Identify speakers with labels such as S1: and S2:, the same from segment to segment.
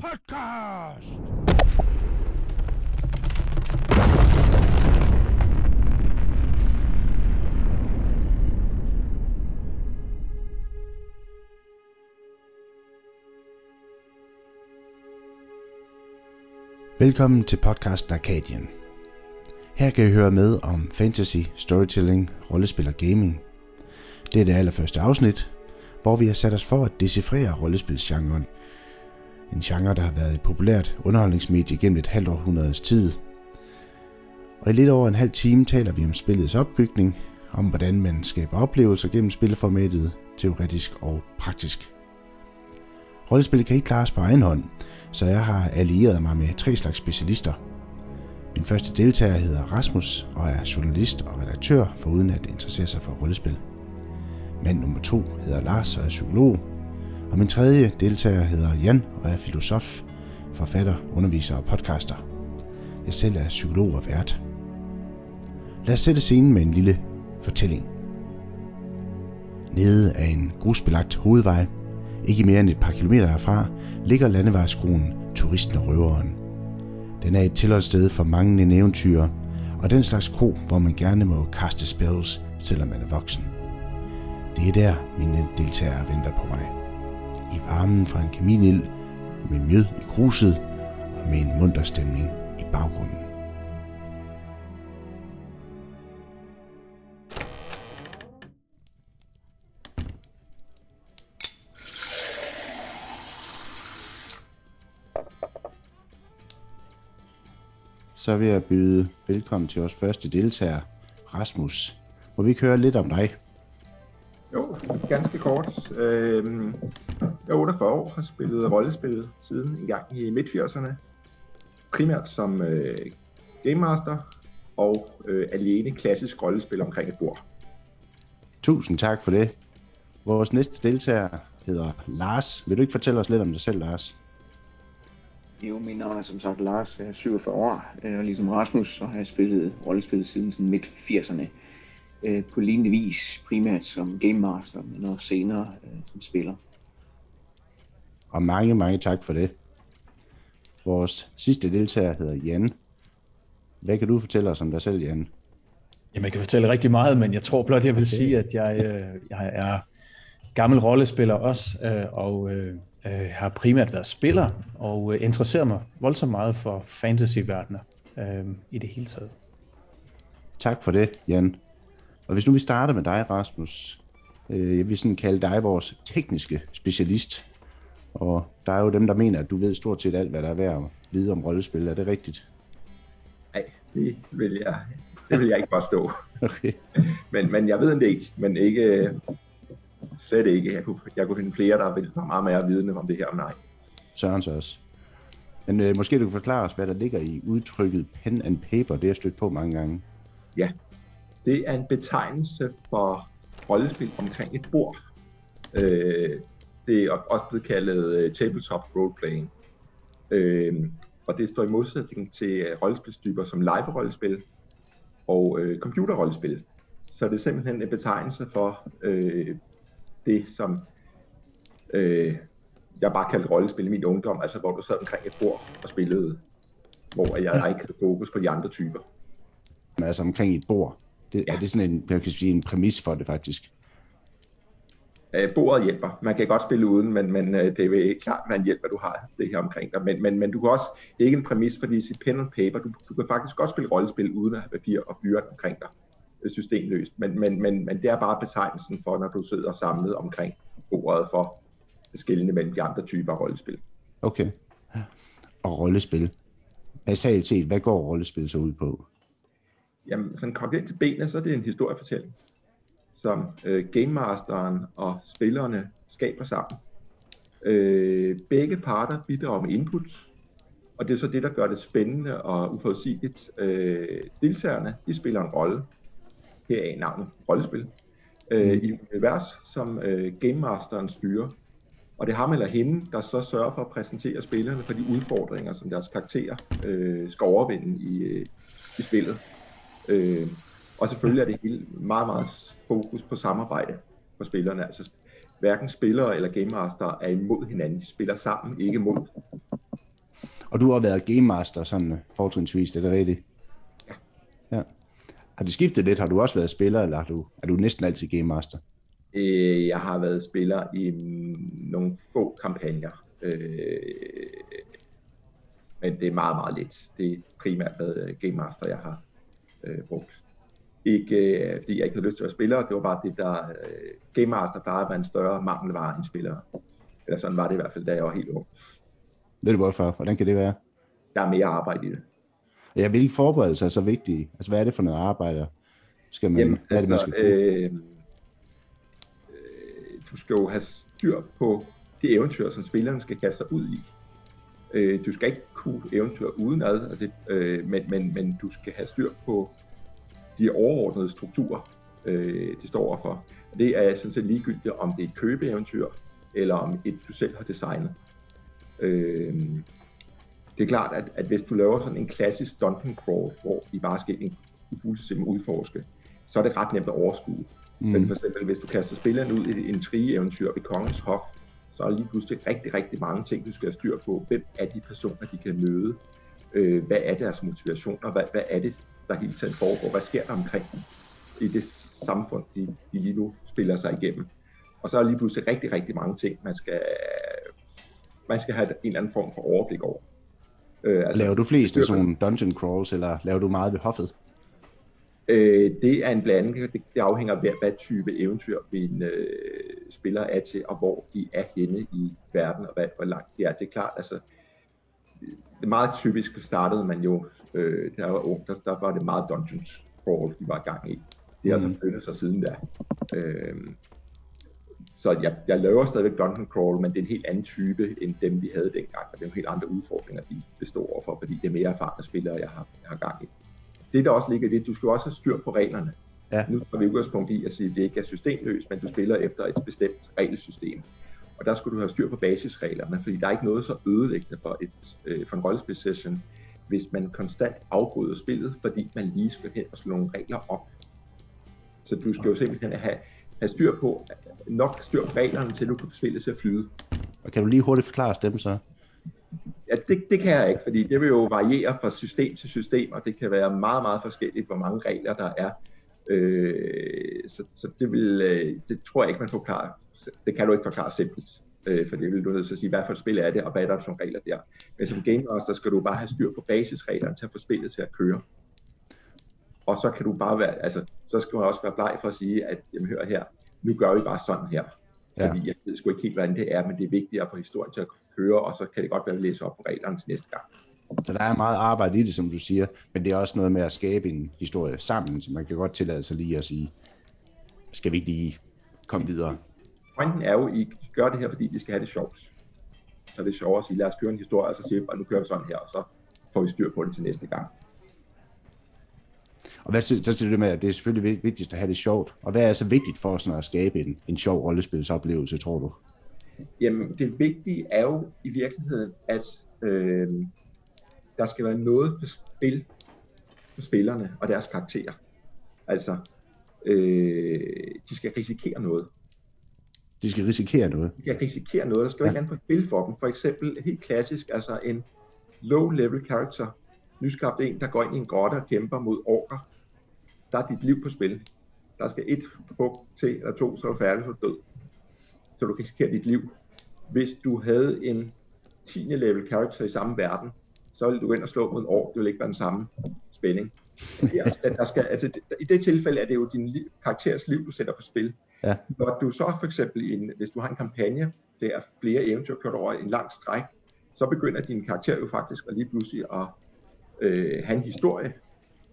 S1: Podcast.
S2: Velkommen til podcasten Arcadian. Her kan I høre med om fantasy, storytelling, rollespil og gaming. Det er det allerførste afsnit, hvor vi har sat os for at decifrere rollespilsgenren. En genre, der har været et populært underholdningsmedie gennem et halvt århundredes tid. Og i lidt over en halv time taler vi om spillets opbygning, om hvordan man skaber oplevelser gennem spilformatet, teoretisk og praktisk. Rollespil kan ikke klares på egen hånd, så jeg har allieret mig med tre slags specialister. Min første deltager hedder Rasmus og er journalist og redaktør, foruden at interessere sig for rollespil. Mand nummer to hedder Lars og er psykolog. Og min tredje deltager hedder Jan og er filosof, forfatter, underviser og podcaster. Jeg selv er psykolog og vært. Lad os sætte scenen med en lille fortælling. Nede af en grusbelagt hovedvej, ikke mere end et par kilometer herfra, ligger landevejskronen Turisten og Røveren. Den er et tilholdssted for mange eventyr, og den slags kro, hvor man gerne må kaste spells, selvom man er voksen. Det er der, mine deltagere venter på mig. I varmen fra en kaminild, med mjød i kruset og med en munter stemning i baggrunden. Så vil jeg byde velkommen til vores første deltager, Rasmus. Må vi ikke høre lidt om dig?
S3: Jo, ganske kort. Øhm, jeg er 48 år, har spillet rollespil siden en gang i midt-80'erne. Primært som øh, Game Master og øh, alene klassisk rollespil omkring et bord.
S2: Tusind tak for det. Vores næste deltager hedder Lars. Vil du ikke fortælle os lidt om dig selv, Lars?
S4: Jo, min navn er som sagt Lars, jeg er 47 år, og ligesom Rasmus, så har jeg spillet rollespil siden sådan midt 80'erne. Øh, på lignende vis, primært som Game Master, men også senere øh, som spiller.
S2: Og mange, mange tak for det. Vores sidste deltager hedder Jan. Hvad kan du fortælle os om dig selv, Jan?
S5: Jamen, jeg kan fortælle rigtig meget, men jeg tror blot, jeg vil okay. sige, at jeg, øh, jeg er gammel rollespiller også, øh, og øh, øh, har primært været spiller, og øh, interesseret mig voldsomt meget for fantasy-verdener øh, i det hele taget.
S2: Tak for det, Jan. Og hvis nu vi starter med dig, Rasmus. Øh, jeg vil sådan kalde dig vores tekniske specialist. Og der er jo dem, der mener, at du ved stort set alt, hvad der er værd at vide om rollespil. Er det rigtigt?
S3: Nej, det vil jeg, det vil jeg ikke forstå.
S2: Okay.
S3: Men, men jeg ved en del, men ikke, slet ikke. Jeg kunne, jeg kunne finde flere, der vil være meget mere vidne om det her, nej.
S2: Søren så også. Men øh, måske du kan forklare os, hvad der ligger i udtrykket pen and paper. Det har jeg stødt på mange gange.
S3: Ja, det er en betegnelse for rollespil omkring et bord. Øh, det er også blevet kaldet uh, tabletop roleplaying. Øh, og det står i modsætning til uh, rollespilstyper som live-rollespil og uh, computerrollespil. Så det er simpelthen en betegnelse for uh, det, som uh, jeg bare kaldte rollespil i min ungdom, altså hvor du sad omkring et bord og spillede, hvor jeg, jeg ikke havde fokus på de andre typer.
S2: Altså omkring et bord. Det, ja. Er det sådan en, jeg kan sige, en præmis for det faktisk?
S3: Øh, bordet hjælper. Man kan godt spille uden, men, men øh, det er klart, man hjælper, du har det her omkring dig. Men, men, men du kan også, det er ikke en præmis, fordi i pen and paper, du, du kan faktisk godt spille rollespil uden at have papir og blyant omkring dig øh, systemløst. Men, men, men, men det er bare betegnelsen for, når du sidder samlet omkring bordet for at skille mellem de andre typer af rollespil.
S2: Okay. Og rollespil. Basalt set, hvad går rollespil så ud på?
S3: Jamen, sådan kogt ind til benet, så er det en historiefortælling, som øh, Game Masteren og spillerne skaber sammen. Øh, begge parter bidrager med input, og det er så det, der gør det spændende og uforudsigeligt. Øh, deltagerne, de spiller en rolle, her er navnet rollespil, øh, i et univers, som øh, Game Masteren styrer. Og det er ham eller hende, der så sørger for at præsentere spillerne for de udfordringer, som deres karakterer øh, skal overvinde i, øh, i spillet. Øh, og selvfølgelig er det hele meget, meget fokus på samarbejde for spillerne. Altså hverken spillere eller game master er imod hinanden. De spiller sammen, ikke mod
S2: Og du har været game master sådan øh, fortrinsvis, er det rigtigt?
S3: Ja.
S2: ja. Har det skiftet lidt? Har du også været spiller, eller har du, er du næsten altid game master?
S3: Øh, jeg har været spiller i nogle få kampagner. Øh, men det er meget, meget lidt. Det er primært været Game Master, jeg har øh, brugt. Ikke øh, fordi jeg ikke havde lyst til at være spiller, det var bare det, der øh, Game Master plejer at være en større mangelvare end spiller. Eller sådan var det i hvert fald, da jeg var helt ung.
S2: Ved du hvorfor? Hvordan kan det være?
S3: Der er mere arbejde i det.
S2: Ja, hvilke forberedelser er så vigtige? Altså, hvad er det for noget arbejde? Skal man,
S3: Jamen,
S2: hvad er det, man
S3: altså,
S2: skal
S3: øh, øh, du skal jo have styr på det eventyr, som spilleren skal kaste sig ud i. Øh, du skal ikke kunne eventyr udenad, altså, øh, men, men, men du skal have styr på de overordnede strukturer, øh, de står overfor. Det er sådan set ligegyldigt, om det er et købeeventyr, eller om et du selv har designet. Øh, det er klart, at, at hvis du laver sådan en klassisk dungeon crawl, hvor I bare skal en fuldstændig udforske, så er det ret nemt at overskue. Mm. Men for eksempel, hvis du kaster spilleren ud i en trige-eventyr ved kongens hof, så er der lige pludselig rigtig, rigtig mange ting, du skal have styr på. Hvem er de personer, de kan møde? Øh, hvad er deres motivationer? Hvad, hvad er det, der hele tiden foregår? Hvad sker der omkring dem i det samfund, de, de lige nu spiller sig igennem? Og så er lige pludselig rigtig, rigtig mange ting, man skal, man skal have en eller anden form for overblik over.
S2: Øh, altså, laver du flest af sådan dungeon crawls, eller laver du meget ved hoffet?
S3: Øh, det er en blanding. Det, det afhænger af, hvad, type eventyr min øh, spiller er til, og hvor de er henne i verden, og hvad, hvor langt de er. Det er klart, altså, meget typisk startede man jo, øh, der var ung, der, der var det meget Dungeons Crawl, de var i gang i. Det har altså mm. altså flyttet sig siden da. Øh, så jeg, jeg laver stadigvæk Dungeon Crawl, men det er en helt anden type, end dem vi havde dengang, og det er jo helt andre udfordringer, de består overfor, fordi det er mere erfarne spillere, jeg har, jeg har gang i det der også ligger i det, du skal også have styr på reglerne. Ja. Nu har vi udgangspunkt i at sige, at det ikke er systemløst, men du spiller efter et bestemt regelsystem. Og der skulle du have styr på basisreglerne, fordi der er ikke noget så ødelæggende for, et, øh, for en rollespil-session, hvis man konstant afbryder spillet, fordi man lige skal hen og slå nogle regler op. Så du skal jo simpelthen have, have styr på, nok styr på reglerne, til du kan få spillet til at flyde.
S2: Og kan du lige hurtigt forklare dem så?
S3: Ja, det, det kan jeg ikke, fordi det vil jo variere fra system til system, og det kan være meget, meget forskelligt, hvor mange regler der er. Øh, så, så det, vil, øh, det tror jeg ikke, man forklarer. Det kan du ikke forklare simpelt, øh, for det vil du nødt til at sige, hvad for et spil er det, og hvad er der for regler der. Men som Game Master skal du bare have styr på basisreglerne til at få spillet til at køre. Og så kan du bare være, altså, så skal man også være bleg for at sige, at jamen, hør her, nu gør vi bare sådan her. Ja. Fordi jeg ved sgu ikke helt, hvordan det er, men det er vigtigt at få historien til at køre, og så kan det godt være, at vi læser op på reglerne til næste gang.
S2: Så der er meget arbejde i det, som du siger, men det er også noget med at skabe en historie sammen, så man kan godt tillade sig lige at sige, skal vi ikke lige komme videre?
S3: Pointen er jo, at I gør det her, fordi vi skal have det sjovt. Så det er sjovere at sige, lad os køre en historie, og så siger bare, nu kører vi sådan her, og så får vi styr på det til næste gang.
S2: Og hvad så til det med, at det er selvfølgelig vigtigst at have det sjovt. Og hvad er så vigtigt for sådan at skabe en, en sjov rollespilsoplevelse, tror du?
S3: Jamen, det vigtige er jo i virkeligheden, at øh, der skal være noget på spil for spillerne og deres karakterer. Altså, øh, de skal risikere noget.
S2: De skal risikere noget?
S3: De skal risikere noget. Der skal ja. ikke andet på spil for dem. For eksempel, helt klassisk, altså en low-level character, nyskabt en, der går ind i en grotte og kæmper mod orker. Der er dit liv på spil. Der skal et hug til, eller to, så er du færdig, så er du død så du risikerer dit liv. Hvis du havde en 10. level character i samme verden, så ville du ind og slå mod en år, det ville ikke være den samme spænding. Ja, der skal, altså, I det tilfælde er det jo din liv, karakteres liv, du sætter på spil. Ja. Når du så for eksempel, en, hvis du har en kampagne, der er flere eventyr kørt over en lang stræk, så begynder din karakter jo faktisk at lige pludselig at øh, have en historie,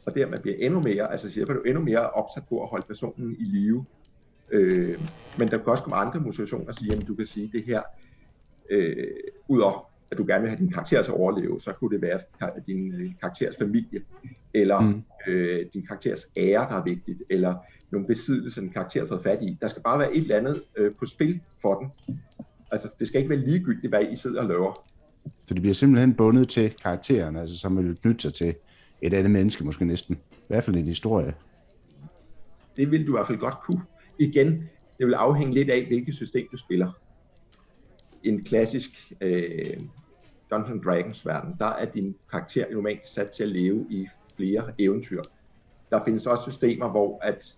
S3: og dermed bliver endnu mere, altså så du endnu mere opsat på at holde personen i live. Øh, men der kan også komme andre motivationer og sige, at du kan sige det her, øh, udover at du gerne vil have din karakter til at overleve, så kunne det være din øh, karakteres familie, eller mm. øh, din karakteres ære, der er vigtigt, eller nogle besiddelser, en karakter har fået fat i. Der skal bare være et eller andet øh, på spil for den. Altså, det skal ikke være ligegyldigt, hvad I sidder og laver.
S2: Så det bliver simpelthen bundet til karakteren, altså som vil knytte sig til et andet menneske måske næsten. I hvert fald en historie.
S3: Det vil du i hvert fald godt kunne igen, det vil afhænge lidt af, hvilket system du spiller. En klassisk øh, Dungeons Dragons verden, der er din karakter normalt sat til at leve i flere eventyr. Der findes også systemer, hvor at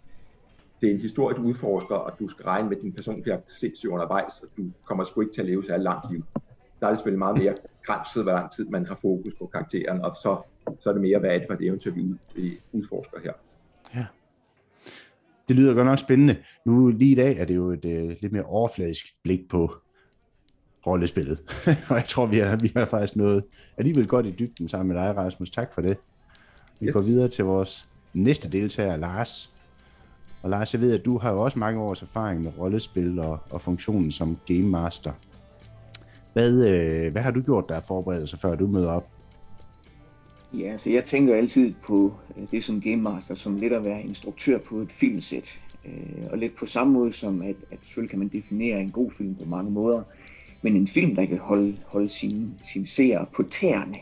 S3: det er en historie, du udforsker, og du skal regne med, at din person bliver sindssyg undervejs, og du kommer sgu ikke til at leve så langt liv. Der er det selvfølgelig meget mere begrænset, hvor lang tid man har fokus på karakteren, og så, så er det mere, hvad er det for et eventyr, vi udforsker her.
S2: Ja. Det lyder godt nok spændende. Nu lige i dag er det jo et øh, lidt mere overfladisk blik på rollespillet. og jeg tror, vi har, vi har faktisk nået alligevel godt i dybden sammen med dig, Rasmus. Tak for det. Vi yes. går videre til vores næste deltager, Lars. Og Lars, jeg ved, at du har jo også mange års erfaring med rollespil og, og funktionen som Game Master. Hvad, øh, hvad har du gjort der forberedelse, før du møder op?
S4: Ja, så jeg tænker altid på øh, det som Game Master, som lidt at være instruktør på et filmsæt. Øh, og lidt på samme måde som, at, at selvfølgelig kan man definere en god film på mange måder, men en film, der kan holde, holde sine, sin seere på tæerne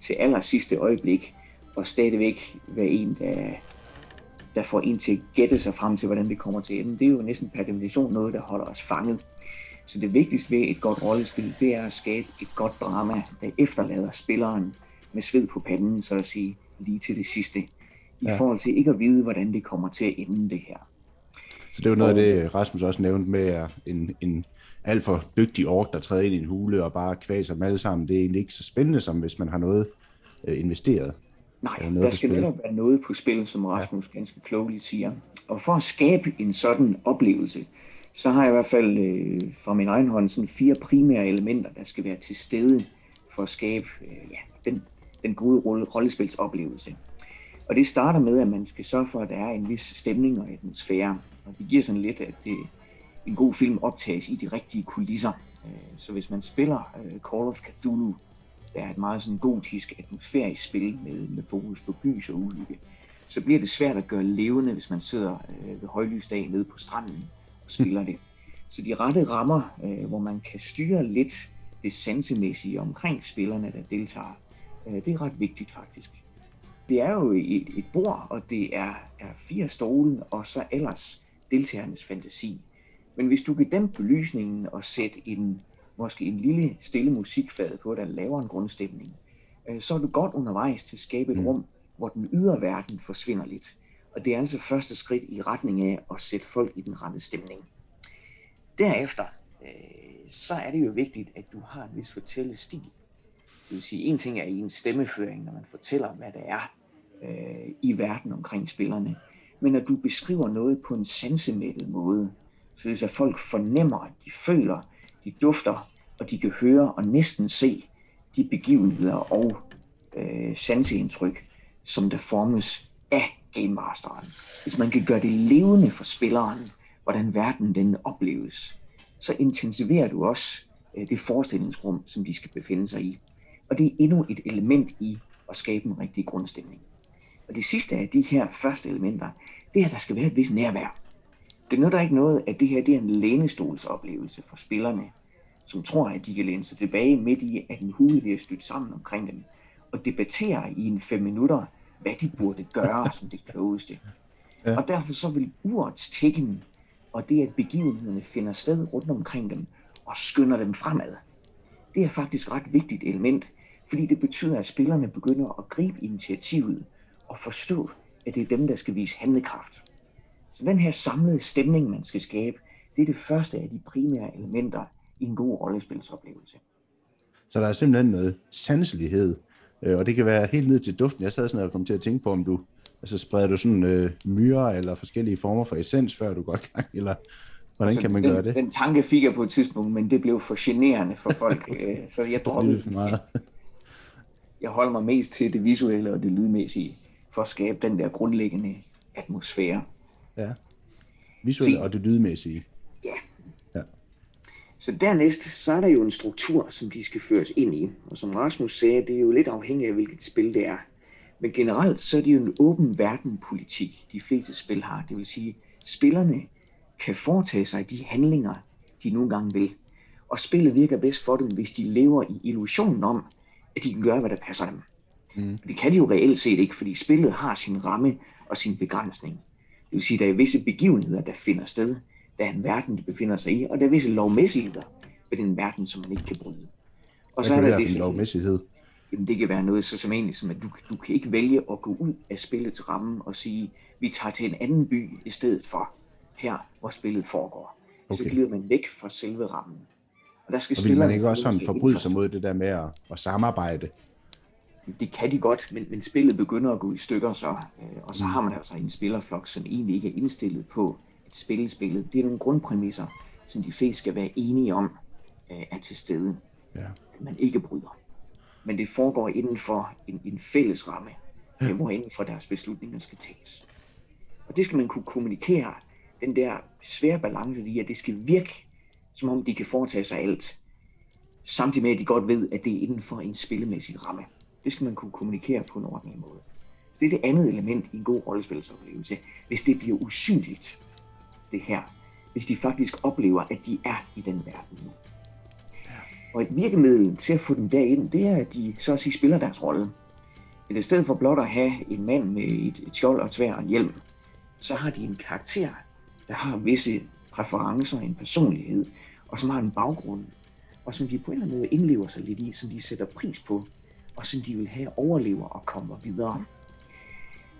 S4: til aller sidste øjeblik, og stadigvæk være en, der, der får en til at gætte sig frem til, hvordan det kommer til enden. Det er jo næsten per definition noget, der holder os fanget. Så det vigtigste ved et godt rollespil, det er at skabe et godt drama, der efterlader spilleren med sved på panden, så at sige, lige til det sidste. I ja. forhold til ikke at vide, hvordan det kommer til at ende det her.
S2: Så det er jo noget og, af det, Rasmus også nævnte med, en, en alt for dygtig ork, der træder ind i en hule og bare kvaser dem alle sammen. Det er egentlig ikke så spændende, som hvis man har noget øh, investeret.
S4: Nej, noget der skal netop være noget på spil, som Rasmus ja. ganske klogeligt siger. Og for at skabe en sådan oplevelse, så har jeg i hvert fald øh, fra min egen hånd sådan fire primære elementer, der skal være til stede for at skabe øh, ja, den, den gode rolle, rollespilsoplevelse. Og det starter med, at man skal sørge for, at der er en vis stemning og atmosfære. Og det giver sådan lidt, at det, en god film optages i de rigtige kulisser. Øh, så hvis man spiller øh, Call of Cthulhu, der er et meget sådan gotisk atmosfærisk spil med, med fokus på gys og ulykke, så bliver det svært at gøre levende, hvis man sidder øh, ved højlysdag nede på stranden og spiller det. Så de rette rammer, hvor man kan styre lidt det sansemæssige omkring spillerne, der deltager, det er ret vigtigt faktisk. Det er jo et, et bord, og det er, er fire stole, og så ellers deltagernes fantasi. Men hvis du kan dæmpe belysningen og sætte en, måske en lille stille musikfad på, der laver en grundstemning, øh, så er du godt undervejs til at skabe et mm. rum, hvor den ydre verden forsvinder lidt. Og det er altså første skridt i retning af at sætte folk i den rette stemning. Derefter, øh, så er det jo vigtigt, at du har en vis fortællestil. Det vil sige, en ting er i en stemmeføring, når man fortæller, hvad det er øh, i verden omkring spillerne. Men at du beskriver noget på en sansemættet måde, således at folk fornemmer, de føler, de dufter, og de kan høre og næsten se de begivenheder og øh, sanseindtryk, som der formes af Game Masteren. Hvis man kan gøre det levende for spilleren, hvordan verden den opleves, så intensiverer du også øh, det forestillingsrum, som de skal befinde sig i. Og det er endnu et element i at skabe en rigtig grundstemning. Og det sidste af de her første elementer, det er, at der skal være et vis nærvær. Det nytter ikke noget, at det her det er en lænestolsoplevelse for spillerne, som tror, at de kan læne sig tilbage midt i, at en hule bliver stødt sammen omkring dem, og debattere i en fem minutter, hvad de burde gøre som det klogeste. Ja. Og derfor så vil urets tækken, og det at begivenhederne finder sted rundt omkring dem, og skynder dem fremad, det er faktisk et ret vigtigt element, fordi det betyder, at spillerne begynder at gribe initiativet og forstå, at det er dem, der skal vise handlekraft. Så den her samlede stemning, man skal skabe, det er det første af de primære elementer i en god rollespilsoplevelse.
S2: Så der er simpelthen noget sanselighed, øh, og det kan være helt ned til duften. Jeg sad sådan og kom til at tænke på, om du altså spreder du sådan øh, myrer eller forskellige former for essens, før du går i gang, eller hvordan altså, kan man
S4: den,
S2: gøre det?
S4: Den tanke fik jeg på et tidspunkt, men det blev for generende for folk, øh, så jeg droppede det. Meget. Jeg holder mig mest til det visuelle og det lydmæssige, for at skabe den der grundlæggende atmosfære.
S2: Ja. Visuelt og det lydmæssige.
S4: Ja. ja. Så dernæst, så er der jo en struktur, som de skal føres ind i. Og som Rasmus sagde, det er jo lidt afhængigt af, hvilket spil det er. Men generelt, så er det jo en åben verden politik, de fleste spil har. Det vil sige, spillerne kan foretage sig de handlinger, de nogle gange vil. Og spillet virker bedst for dem, hvis de lever i illusionen om, at de kan gøre, hvad der passer dem. Mm. Det kan de jo reelt set ikke, fordi spillet har sin ramme og sin begrænsning. Det vil sige, at der er visse begivenheder, der finder sted. Der er en verden, de befinder sig i, og der er visse lovmæssigheder ved den verden, som man ikke kan bryde.
S2: Og så er der det, det lovmæssighed?
S4: Jamen, det kan være noget så som egentlig som, at du, du kan ikke vælge at gå ud af spillets ramme og sige, vi tager til en anden by i stedet for her, hvor spillet foregår. Okay. Så glider man væk fra selve rammen.
S2: Og der skal og vil man ikke også sådan forbryde sig mod det der med at, at samarbejde?
S4: Det kan de godt, men, men spillet begynder at gå i stykker så. Øh, og så mm. har man altså en spillerflok, som egentlig ikke er indstillet på at spille spillet. Det er nogle grundpræmisser, som de fleste skal være enige om øh, er til stede. Ja. Man ikke bryder. Men det foregår inden for en, en fælles ramme, ja. hvor inden for deres beslutninger skal tages. Og det skal man kunne kommunikere, den der svære balance i, at det skal virke, som om de kan foretage sig alt, samtidig med, at de godt ved, at det er inden for en spillemæssig ramme. Det skal man kunne kommunikere på en ordentlig måde. Så det er det andet element i en god rollespilsoplevelse. Hvis det bliver usynligt, det her, hvis de faktisk oplever, at de er i den verden nu. Og et virkemiddel til at få dem derind, det er, at de så at sige spiller deres rolle. Men i stedet for blot at have en mand med et, et skjold og tvær og en hjelm, så har de en karakter, der har visse præferencer, en personlighed, og som har en baggrund, og som de på en eller anden måde indlever sig lidt i, som de sætter pris på, og som de vil have overlever og kommer videre.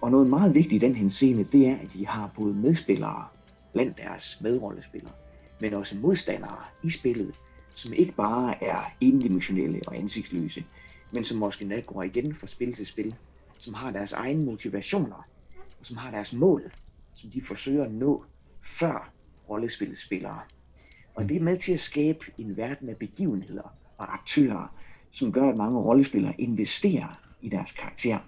S4: Og noget meget vigtigt i den henseende, det er, at de har både medspillere blandt deres medrollespillere, men også modstandere i spillet, som ikke bare er endimensionelle og ansigtsløse, men som måske nok går igen fra spil til spil, som har deres egne motivationer, og som har deres mål, som de forsøger at nå før rollespillets spillere. Og det er med til at skabe en verden af begivenheder og aktører, som gør, at mange rollespillere investerer i deres karakter.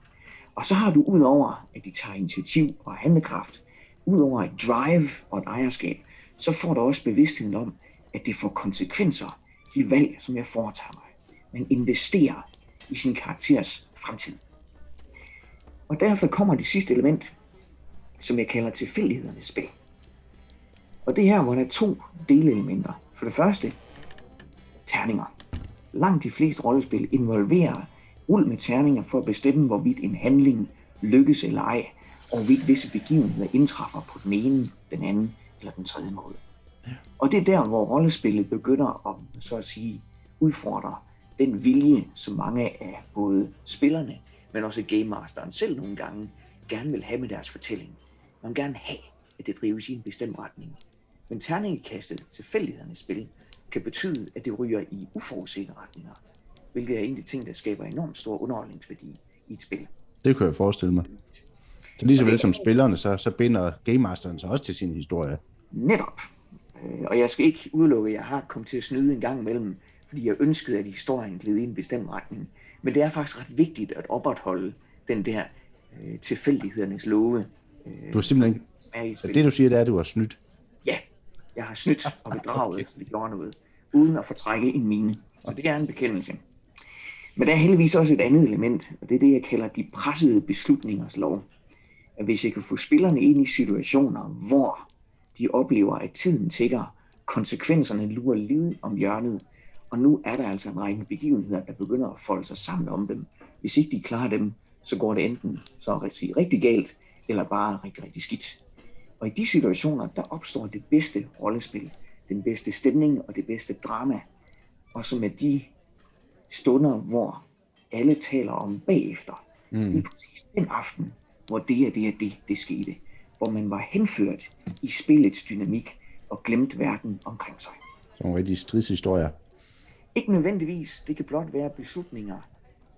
S4: Og så har du udover, at de tager initiativ og handlekraft, udover et drive og et ejerskab, så får du også bevidstheden om, at det får konsekvenser, de valg, som jeg foretager mig. Man investerer i sin karakters fremtid. Og derefter kommer det sidste element, som jeg kalder tilfældighedernes spil. Og det her, hvor der er to delelementer. For det første, terninger. Langt de fleste rollespil involverer rul med terninger for at bestemme, hvorvidt en handling lykkes eller ej, og hvorvidt visse begivenheder indtræffer på den ene, den anden eller den tredje måde. Og det er der, hvor rollespillet begynder at, så at sige, udfordre den vilje, som mange af både spillerne, men også Game Masteren selv nogle gange, gerne vil have med deres fortælling. Man vil gerne have, at det drives i en bestemt retning. Men terningekastet, tilfældighedernes spil, kan betyde, at det ryger i uforudsete retninger, hvilket er en af de ting, der skaber enormt stor underholdningsværdi i et spil.
S2: Det kan jeg forestille mig. Så lige så vel som spillerne, så, så binder Game Masteren sig også til sin historie.
S4: Netop. Øh, og jeg skal ikke udelukke, at jeg har kommet til at snyde en gang imellem, fordi jeg ønskede, at historien gled i en bestemt retning. Men det er faktisk ret vigtigt at opretholde den der øh, tilfældighedernes love.
S2: Øh, du har simpelthen... Så det du siger, det er, at du har snydt?
S4: Jeg har snydt og bedraget, okay. så det gjorde noget, uden at fortrække en mine. Så det er en bekendelse. Men der er heldigvis også et andet element, og det er det, jeg kalder de pressede beslutningers lov. At hvis jeg kan få spillerne ind i situationer, hvor de oplever, at tiden tigger, konsekvenserne lurer lige om hjørnet, og nu er der altså en række begivenheder, der begynder at folde sig sammen om dem. Hvis ikke de klarer dem, så går det enten så rigtig, rigtig galt, eller bare rigtig, rigtig skidt. Og i de situationer, der opstår det bedste rollespil, den bedste stemning og det bedste drama. Og som er de stunder, hvor alle taler om bagefter. Mm. Lige præcis den aften, hvor det og det og det, det skete hvor man var henført i spillets dynamik og glemt verden omkring sig.
S2: Så nogle rigtig stridshistorier.
S4: Ikke nødvendigvis. Det kan blot være beslutninger,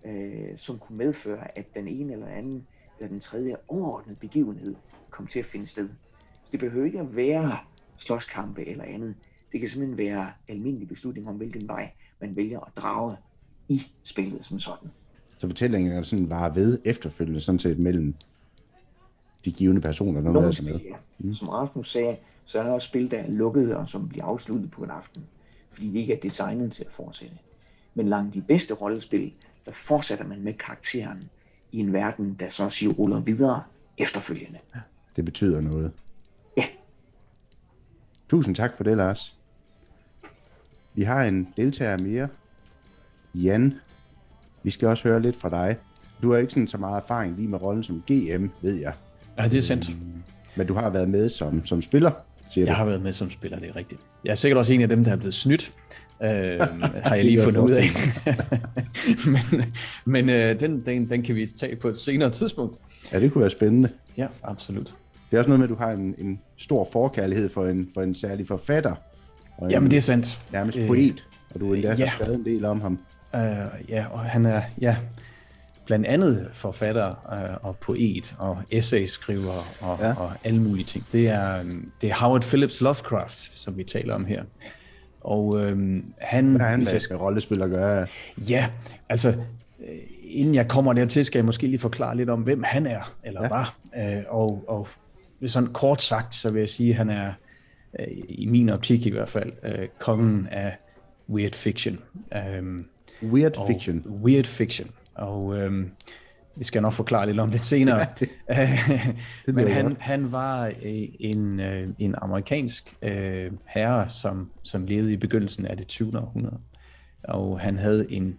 S4: øh, som kunne medføre, at den ene eller anden eller den tredje overordnede begivenhed kom til at finde sted. Det behøver ikke at være slåskampe eller andet. Det kan simpelthen være almindelig beslutning om, hvilken vej man vælger at drage i spillet som sådan.
S2: Så fortællingen er sådan var ved efterfølgende sådan set mellem de givende personer,
S4: der Nogle spil, med. Mm. Som Rasmus sagde, så er der også spil, der er lukkede og som bliver afsluttet på en aften, fordi de ikke er designet til at fortsætte. Men langt de bedste rollespil, der fortsætter man med karakteren i en verden, der så siger ruller videre efterfølgende. Ja,
S2: det betyder noget. Tusind tak for det, Lars. Vi har en deltager mere. Jan. Vi skal også høre lidt fra dig. Du har ikke sådan så meget erfaring lige med rollen som GM, ved jeg.
S5: Ja, det er sandt.
S2: Men du har været med som, som spiller,
S5: siger Jeg du? har været med som spiller, det er rigtigt. Jeg er sikkert også en af dem, der er blevet snydt, øh, har jeg lige fundet ud af. men men øh, den, den, den kan vi tage på et senere tidspunkt.
S2: Ja, det kunne være spændende.
S5: Ja, absolut.
S2: Det er også noget med, at du har en, en stor forkærlighed for en, for en særlig forfatter.
S5: Og Jamen, det er sandt.
S2: Nærmest øh, poet, og du endda ja. har skrevet en del om ham.
S5: Uh, ja, og han er ja, blandt andet forfatter uh, og poet og essayskriver og, ja. og alle mulige ting. Det er, um, det er Howard Phillips Lovecraft, som vi taler om her. Og øhm, han...
S2: Hvad har han med skal... rollespil at gøre?
S5: Ja, altså, øh, inden jeg kommer dertil, skal jeg måske lige forklare lidt om, hvem han er, eller ja. var. Øh, og, og sådan kort sagt, så vil jeg sige, at han er, øh, i min optik i hvert fald, øh, kongen af weird fiction.
S2: Um, weird fiction?
S5: Weird fiction. Og øhm, det skal jeg nok forklare lidt om lidt senere. Ja, det, det Men han, han var øh, en, øh, en amerikansk øh, herre, som, som levede i begyndelsen af det 20. århundrede. Og han havde en,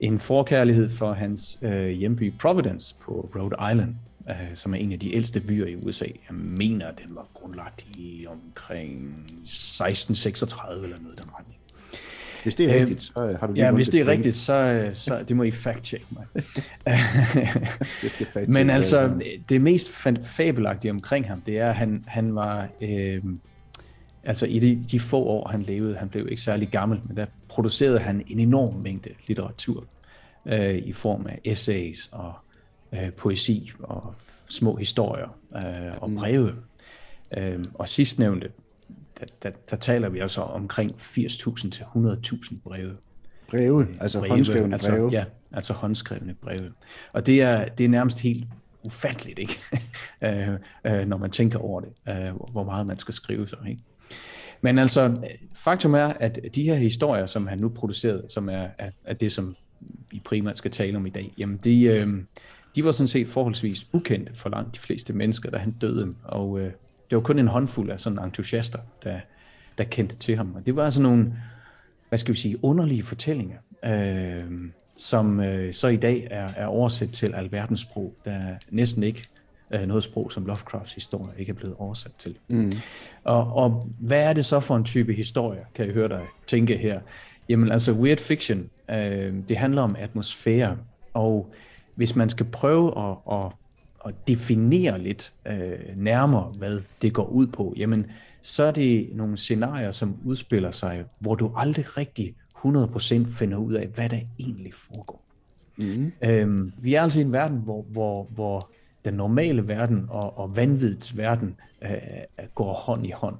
S5: en forkærlighed for hans øh, hjemby Providence på Rhode Island, øh, som er en af de ældste byer i USA. Jeg mener, den var grundlagt i omkring 1636 eller noget den retning.
S2: Hvis det er øh, rigtigt, så har du
S5: Ja, hvis det er rigtigt, så, så det må I fact-check mig. fact Men altså, det mest fabelagtige omkring ham, det er, at han, han var... Øh, altså i de, de få år, han levede, han blev ikke særlig gammel, men der producerede han en enorm mængde litteratur øh, i form af essays og øh, poesi og små historier øh, og mm. breve. Øh, og sidstnævnte, der, der, der taler vi altså omkring 80.000 til 100.000 breve.
S2: Breve, øh, altså breve, håndskrevne
S5: altså,
S2: breve?
S5: Ja, altså håndskrevne breve. Og det er, det er nærmest helt ufatteligt, ikke? øh, øh, når man tænker over det, øh, hvor meget man skal skrive så, ikke? Men altså, faktum er, at de her historier, som han nu producerede, som er, er, er det, som vi primært skal tale om i dag, jamen de, øh, de var sådan set forholdsvis ukendte for langt de fleste mennesker, da han døde. Og øh, det var kun en håndfuld af sådan entusiaster, der, der kendte til ham. Og det var altså nogle, hvad skal vi sige, underlige fortællinger, øh, som øh, så i dag er, er oversat til alverdens sprog. Der er næsten ikke øh, noget sprog, som Lovecrafts historie ikke er blevet oversat til. Mm. Og, og hvad er det så for en type historie, kan jeg høre dig tænke her? Jamen altså, weird fiction, øh, det handler om atmosfære, og hvis man skal prøve at, at at definere lidt øh, nærmere, hvad det går ud på, jamen så er det nogle scenarier, som udspiller sig, hvor du aldrig rigtig 100% finder ud af, hvad der egentlig foregår. Mm. Øhm, vi er altså i en verden, hvor, hvor, hvor den normale verden og, og vanvidets verden øh, går hånd i hånd.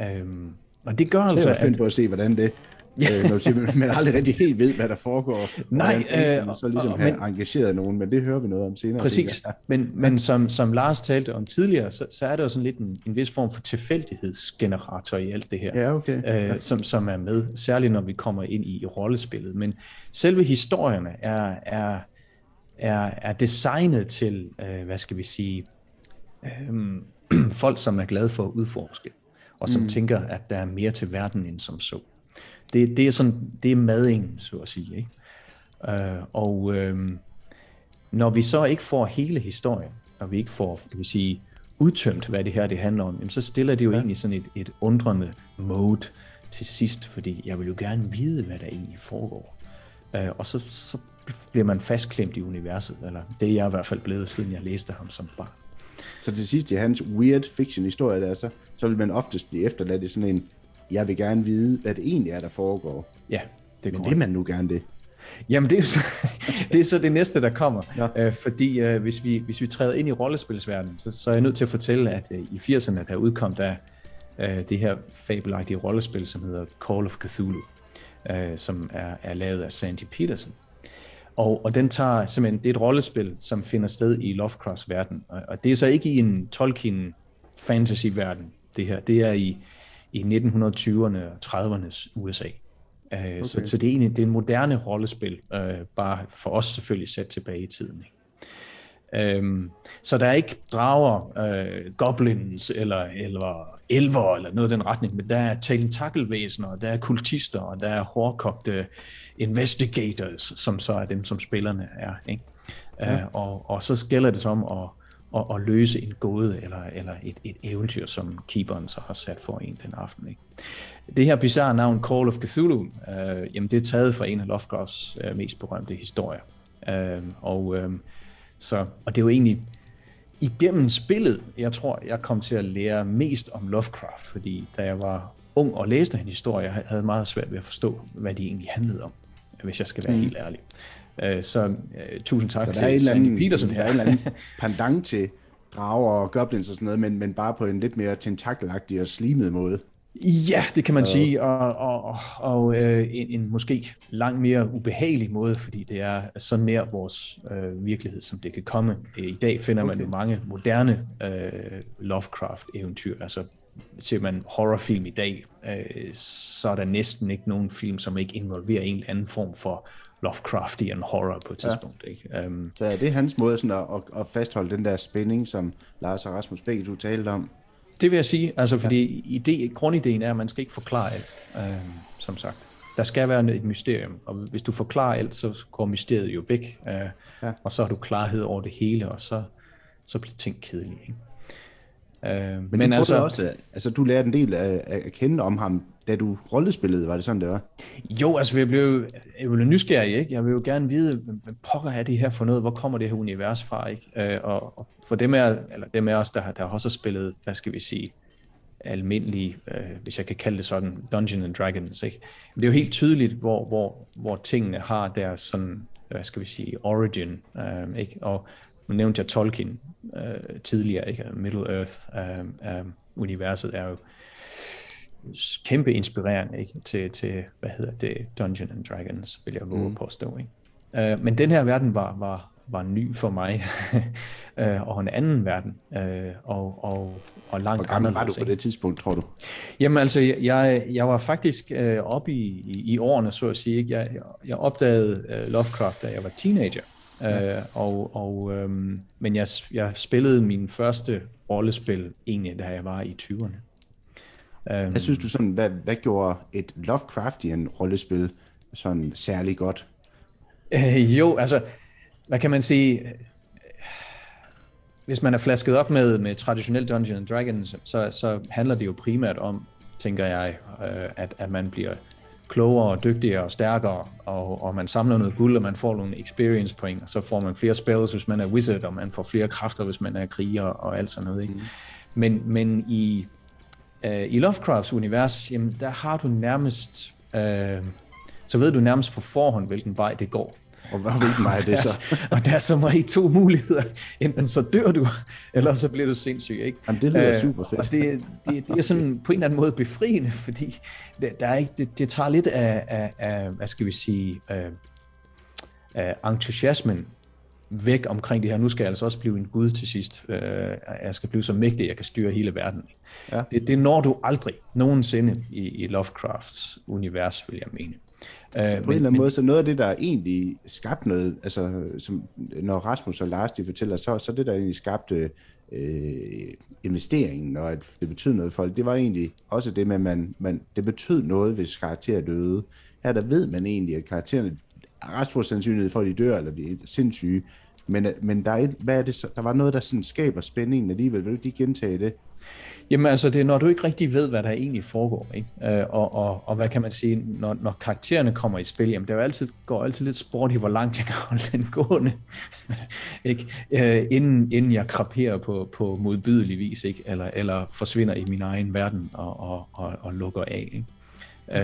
S5: Øhm, og det gør altså...
S2: Jeg er spændt på at se, hvordan det Ja. øh, når siger, man aldrig rigtig helt ved, hvad der foregår.
S5: Nej,
S2: øh, så ligesom have men, engageret nogen, men det hører vi noget om senere.
S5: Præcis, men, men som, som Lars talte om tidligere, så, så er det jo sådan lidt en, en vis form for tilfældighedsgenerator i alt det her,
S2: ja, okay. øh,
S5: som, som er med, særligt når vi kommer ind i, i rollespillet. Men selve historierne er, er, er, er designet til, øh, hvad skal vi sige, øh, folk, som er glade for at udforske, og som mm. tænker, at der er mere til verden end som så det, det er sådan, det er madingen, så at sige. Ikke? Uh, og uh, når vi så ikke får hele historien, og vi ikke får, kan vi sige, udtømt, hvad det her det handler om, jamen, så stiller det jo ja. egentlig sådan et, et undrende mode til sidst, fordi jeg vil jo gerne vide, hvad der egentlig foregår. Uh, og så, så bliver man fastklemt i universet, eller det er jeg i hvert fald blevet, siden jeg læste ham som barn.
S2: Så til sidst i hans weird fiction historie der, så, så vil man oftest blive efterladt i sådan en, jeg vil gerne vide, hvad det egentlig er, der foregår.
S5: Ja,
S2: det er Men det man nu gerne det?
S5: Jamen det er, så, det er så det næste, der kommer. Ja. Øh, fordi øh, hvis, vi, hvis vi træder ind i rollespilsverdenen, så, så er jeg nødt til at fortælle, at øh, i 80'erne, der udkom der øh, det her fabelagtige rollespil, som hedder Call of Cthulhu, øh, som er, er lavet af Sandy Peterson. Og, og den tager simpelthen, det er et rollespil, som finder sted i Lovecrafts verden. Og, og det er så ikke i en Tolkien fantasy verden, det her. Det er i, i 1920'erne og 30'ernes USA. Uh, okay. så, så det er egentlig det er en moderne rollespil, uh, bare for os selvfølgelig sat tilbage i tiden. Ikke? Um, så der er ikke drager, uh, goblins eller, eller elver eller noget i den retning, men der er tentakelvæsener, der er kultister, og der er hårdkogte investigators, som så er dem, som spillerne er. Ikke? Ja. Uh, og, og så gælder det som at at, at løse en gåde eller, eller et, et eventyr, som keeperen så har sat for en den aften. Ikke? det her bizarre navn Call of Cthulhu, øh, jamen det er taget fra en af Lovecrafts øh, mest berømte historier. Øh, og, øh, så, og det er jo egentlig igennem spillet, jeg tror, jeg kom til at lære mest om Lovecraft, fordi da jeg var ung og læste hans historie, jeg havde meget svært ved at forstå, hvad de egentlig handlede om, hvis jeg skal være mm. helt ærlig. Øh, så uh, tusind tak
S2: så
S5: til Peterson
S2: her. Der er en eller anden pandang til drager og goblins og sådan noget, men, men bare på en lidt mere tentakelagtig og slimet måde.
S5: Ja, det kan man sige, og, og, og, og øh, en, en måske langt mere ubehagelig måde, fordi det er så nær vores øh, virkelighed, som det kan komme. I dag finder okay. man jo mange moderne øh, Lovecraft-eventyr, altså ser man horrorfilm i dag, øh, så er der næsten ikke nogen film, som ikke involverer en eller anden form for Lovecraftian horror på et tidspunkt. Ja. Ikke? Um,
S2: så er det hans måde sådan at, at, at fastholde den der spænding, som Lars og Rasmus begge du talte om?
S5: Det vil jeg sige, altså fordi ja. idé, grundideen er, at man skal ikke forklare alt, øh, som sagt. Der skal være et mysterium, og hvis du forklarer alt, så går mysteriet jo væk, øh, ja. og så har du klarhed over det hele, og så, så bliver ting kedelige. Ikke?
S2: Øh, men, men altså, også, altså du lærte en del af, at kende om ham, da du rollespillede, var det sådan, det var?
S5: Jo, altså jeg blev, jeg blev nysgerrig, ikke? Jeg vil jo gerne vide, hvad pokker er det her for noget? Hvor kommer det her univers fra, ikke? Øh, og, og for dem af, eller dem af os, der, der også har spillet, hvad skal vi sige, almindelige, øh, hvis jeg kan kalde det sådan, Dungeons and Dragons, ikke? Men det er jo helt tydeligt, hvor, hvor, hvor tingene har deres sådan, hvad skal vi sige, origin, øh, ikke? Og nu nævnte jeg Tolkien øh, tidligere, ikke? Middle Earth øh, øh, universet er jo kæmpe inspirerende ikke? Til, til, hvad hedder det, Dungeons and Dragons, vil jeg våge mm. påstå. Ikke? Øh, men den her verden var, var, var ny for mig, øh, og en anden verden, øh, og, og, og langt
S2: Hvor gammel var du på det tidspunkt, tror du?
S5: Jamen altså, jeg, jeg var faktisk øh, oppe i, i, i årene, så at sige. Ikke? Jeg, jeg opdagede øh, Lovecraft, da jeg var teenager. Ja. Øh, og, og, øhm, men jeg, jeg spillede min første rollespil egentlig, da jeg var i 20'erne.
S2: Um, hvad synes du sådan, hvad, hvad gjorde et Lovecraftian rollespil sådan særlig godt?
S5: Øh, jo, altså, hvad kan man sige? Hvis man er flasket op med, med traditionel Dungeons and Dragons, så, så handler det jo primært om, tænker jeg, øh, at, at man bliver klogere og dygtigere og stærkere, og, og man samler noget guld, og man får nogle experience point, og så får man flere spells, hvis man er wizard, og man får flere kræfter, hvis man er kriger og alt sådan noget. Ikke? Mm. Men, men i, øh, i Lovecrafts univers, jamen, der har du nærmest, øh, så ved du nærmest på forhånd, hvilken vej det går.
S2: Og hvad hvilken vej er det så?
S5: og der er som regel to muligheder. Enten så dør du, eller så bliver du sindssyg. Ikke?
S2: Jamen, det lyder uh, super fedt.
S5: Og det, det, det er sådan på en eller anden måde befriende, fordi det, der er ikke, det, det tager lidt af, af, af, hvad skal vi sige, af, af entusiasmen væk omkring det her. Nu skal jeg altså også blive en gud til sidst. Uh, jeg skal blive så mægtig, at jeg kan styre hele verden. Ja. Det, det når du aldrig nogensinde i, i Lovecrafts univers, vil jeg mene.
S2: Så øh, på men, en eller anden måde, så noget af det, der egentlig skabte noget, altså som, når Rasmus og Lars de fortæller, så, så det, der egentlig skabte øh, investeringen, og at det betød noget for folk, det var egentlig også det med, at man, man, det betød noget, hvis karakterer døde. Her der ved man egentlig, at karaktererne er ret stor sandsynlighed for, at de dør eller bliver sindssyge, men, men der, er et, hvad er det så? der var noget, der sådan skaber spændingen alligevel. Vil du ikke gentage det?
S5: Jamen altså, det er når du ikke rigtig ved, hvad der egentlig foregår, ikke? Øh, og, og, og hvad kan man sige, når, når karaktererne kommer i spil, jamen det er jo altid, går altid lidt sport i, hvor langt jeg kan holde den gående, ikke? Øh, inden, inden jeg kraperer på, på modbydelig vis, ikke? Eller, eller forsvinder i min egen verden og, og, og, og lukker af, ikke?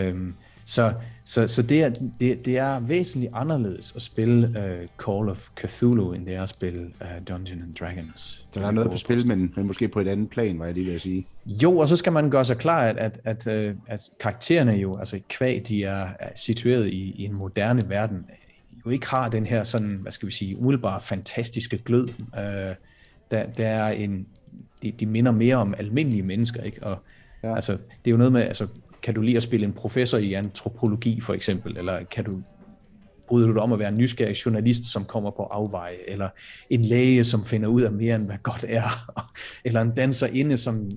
S5: Øhm, så, så, så det, er, det, det er væsentligt anderledes at spille uh, Call of Cthulhu, end det er at spille uh, Dungeons and Dragons.
S2: Så der er noget på spil, men, men måske på et andet plan, var jeg lige ved at sige.
S5: Jo, og så skal man gøre sig klar, at, at, at, uh, at karaktererne jo, altså kvæg, de er, er situeret i, i en moderne verden, jo ikke har den her sådan, hvad skal vi sige, umiddelbart fantastiske glød. Uh, der, der er en, de, de minder mere om almindelige mennesker, ikke? Og ja. altså, det er jo noget med, altså kan du lide at spille en professor i antropologi for eksempel, eller kan du bryder du dig om at være en nysgerrig journalist, som kommer på afveje, eller en læge, som finder ud af mere end hvad godt er, eller en danserinde, som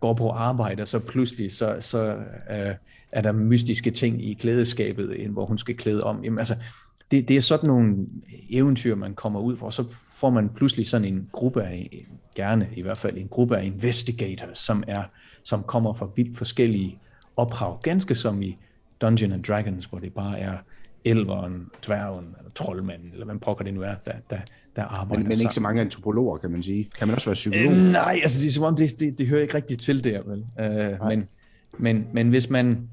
S5: går på arbejde, og så pludselig så, så øh, er der mystiske ting i klædeskabet, hvor hun skal klæde om. Jamen, altså, det, det er sådan nogle eventyr, man kommer ud for, så får man pludselig sådan en gruppe af, gerne i hvert fald en gruppe af investigators, som er som kommer fra vidt forskellige ophav, ganske som i Dungeon and Dragons, hvor det bare er elveren, dværgen, eller troldmanden, eller hvem pokker det nu er, der, der, der arbejder
S2: Men, men ikke
S5: sammen.
S2: så mange antropologer, kan man sige. Kan man også være psykolog?
S5: Øh, nej, altså det er som om, det, det, det hører ikke rigtigt til der, vel? Øh, men, men, men hvis man...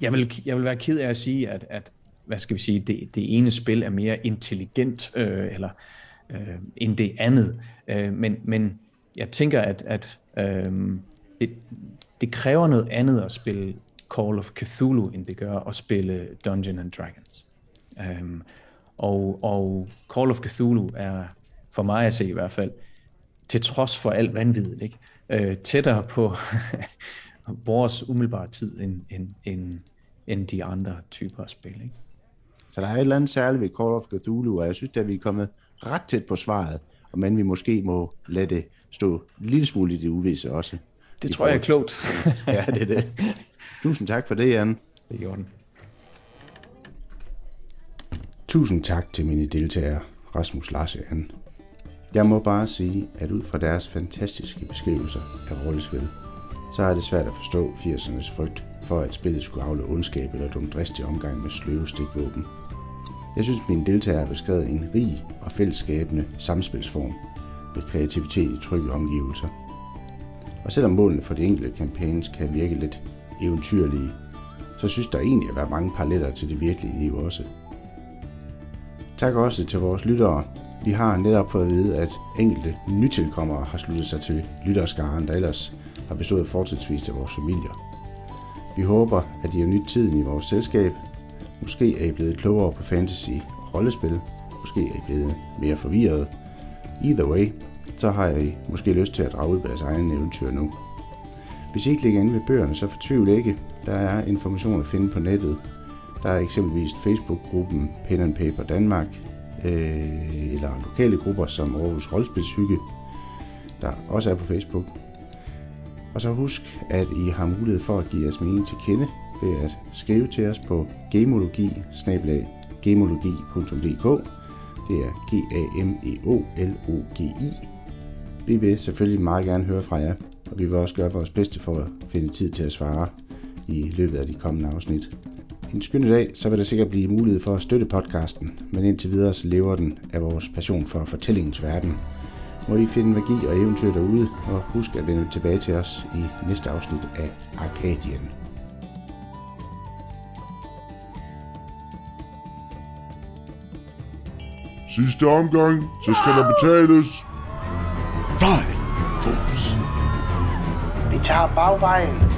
S5: Jeg vil, jeg vil være ked af at sige, at, at hvad skal vi sige, det, det ene spil er mere intelligent, øh, eller øh, end det andet. Øh, men, men jeg tænker, at, at øh, det, det kræver noget andet at spille Call of Cthulhu, end det gør at spille Dungeon and Dragons. Um, og, og Call of Cthulhu er, for mig at se i hvert fald, til trods for alt vanvittigt, ikke? Øh, tættere på vores umiddelbare tid, end, end, end, end de andre typer af spil. Ikke?
S2: Så der er et eller andet særligt ved Call of Cthulhu, og jeg synes, at vi er kommet ret tæt på svaret, og men vi måske må lade det stå en lille smule i det uvisse også.
S5: Det tror jeg er klogt.
S2: Ja, det er det. Tusind tak for det, Jan.
S5: det gjorde den.
S2: Tusind tak til mine deltagere, Rasmus, Lars og Jan. Jeg må bare sige, at ud fra deres fantastiske beskrivelser af rollespil, så er det svært at forstå 80'ernes frygt for, at spillet skulle afle ondskab eller dumdristig omgang med sløve stikvåben. Jeg synes, mine deltagere har beskrevet en rig og fællesskabende samspilsform med kreativitet i trygge omgivelser. Og selvom målene for de enkelte campaigns kan virke lidt eventyrlige, så synes der egentlig at være mange paralleller til det virkelige liv også. Tak også til vores lyttere. Vi har netop fået at vide, at enkelte nytilkommere har sluttet sig til lytterskaren, der ellers har bestået fortsatvis af vores familier. Vi håber, at I har nyt tiden i vores selskab. Måske er I blevet klogere på fantasy og rollespil. Måske er I blevet mere forvirret. Either way, så har I måske lyst til at drage ud på jeres egen eventyr nu. Hvis I ikke ligger inde ved bøgerne, så fortvivl ikke. Der er information at finde på nettet. Der er eksempelvis Facebook-gruppen Pen and Paper Danmark, øh, eller lokale grupper som Aarhus Rollespilshygge, der også er på Facebook. Og så husk, at I har mulighed for at give jeres mening til kende ved at skrive til os på gemologi gemologi.dk Det er g a m e o l o g i vi vil selvfølgelig meget gerne høre fra jer, og vi vil også gøre vores bedste for at finde tid til at svare i løbet af de kommende afsnit. En skønne dag, så vil der sikkert blive mulighed for at støtte podcasten, men indtil videre så lever den af vores passion for fortællingens verden. Må I finde magi og eventyr derude, og husk at vende tilbage til os i næste afsnit af Arkadien.
S1: Sidste omgang, så skal der betales.
S2: Fly, fools! Vi tager bagvejen.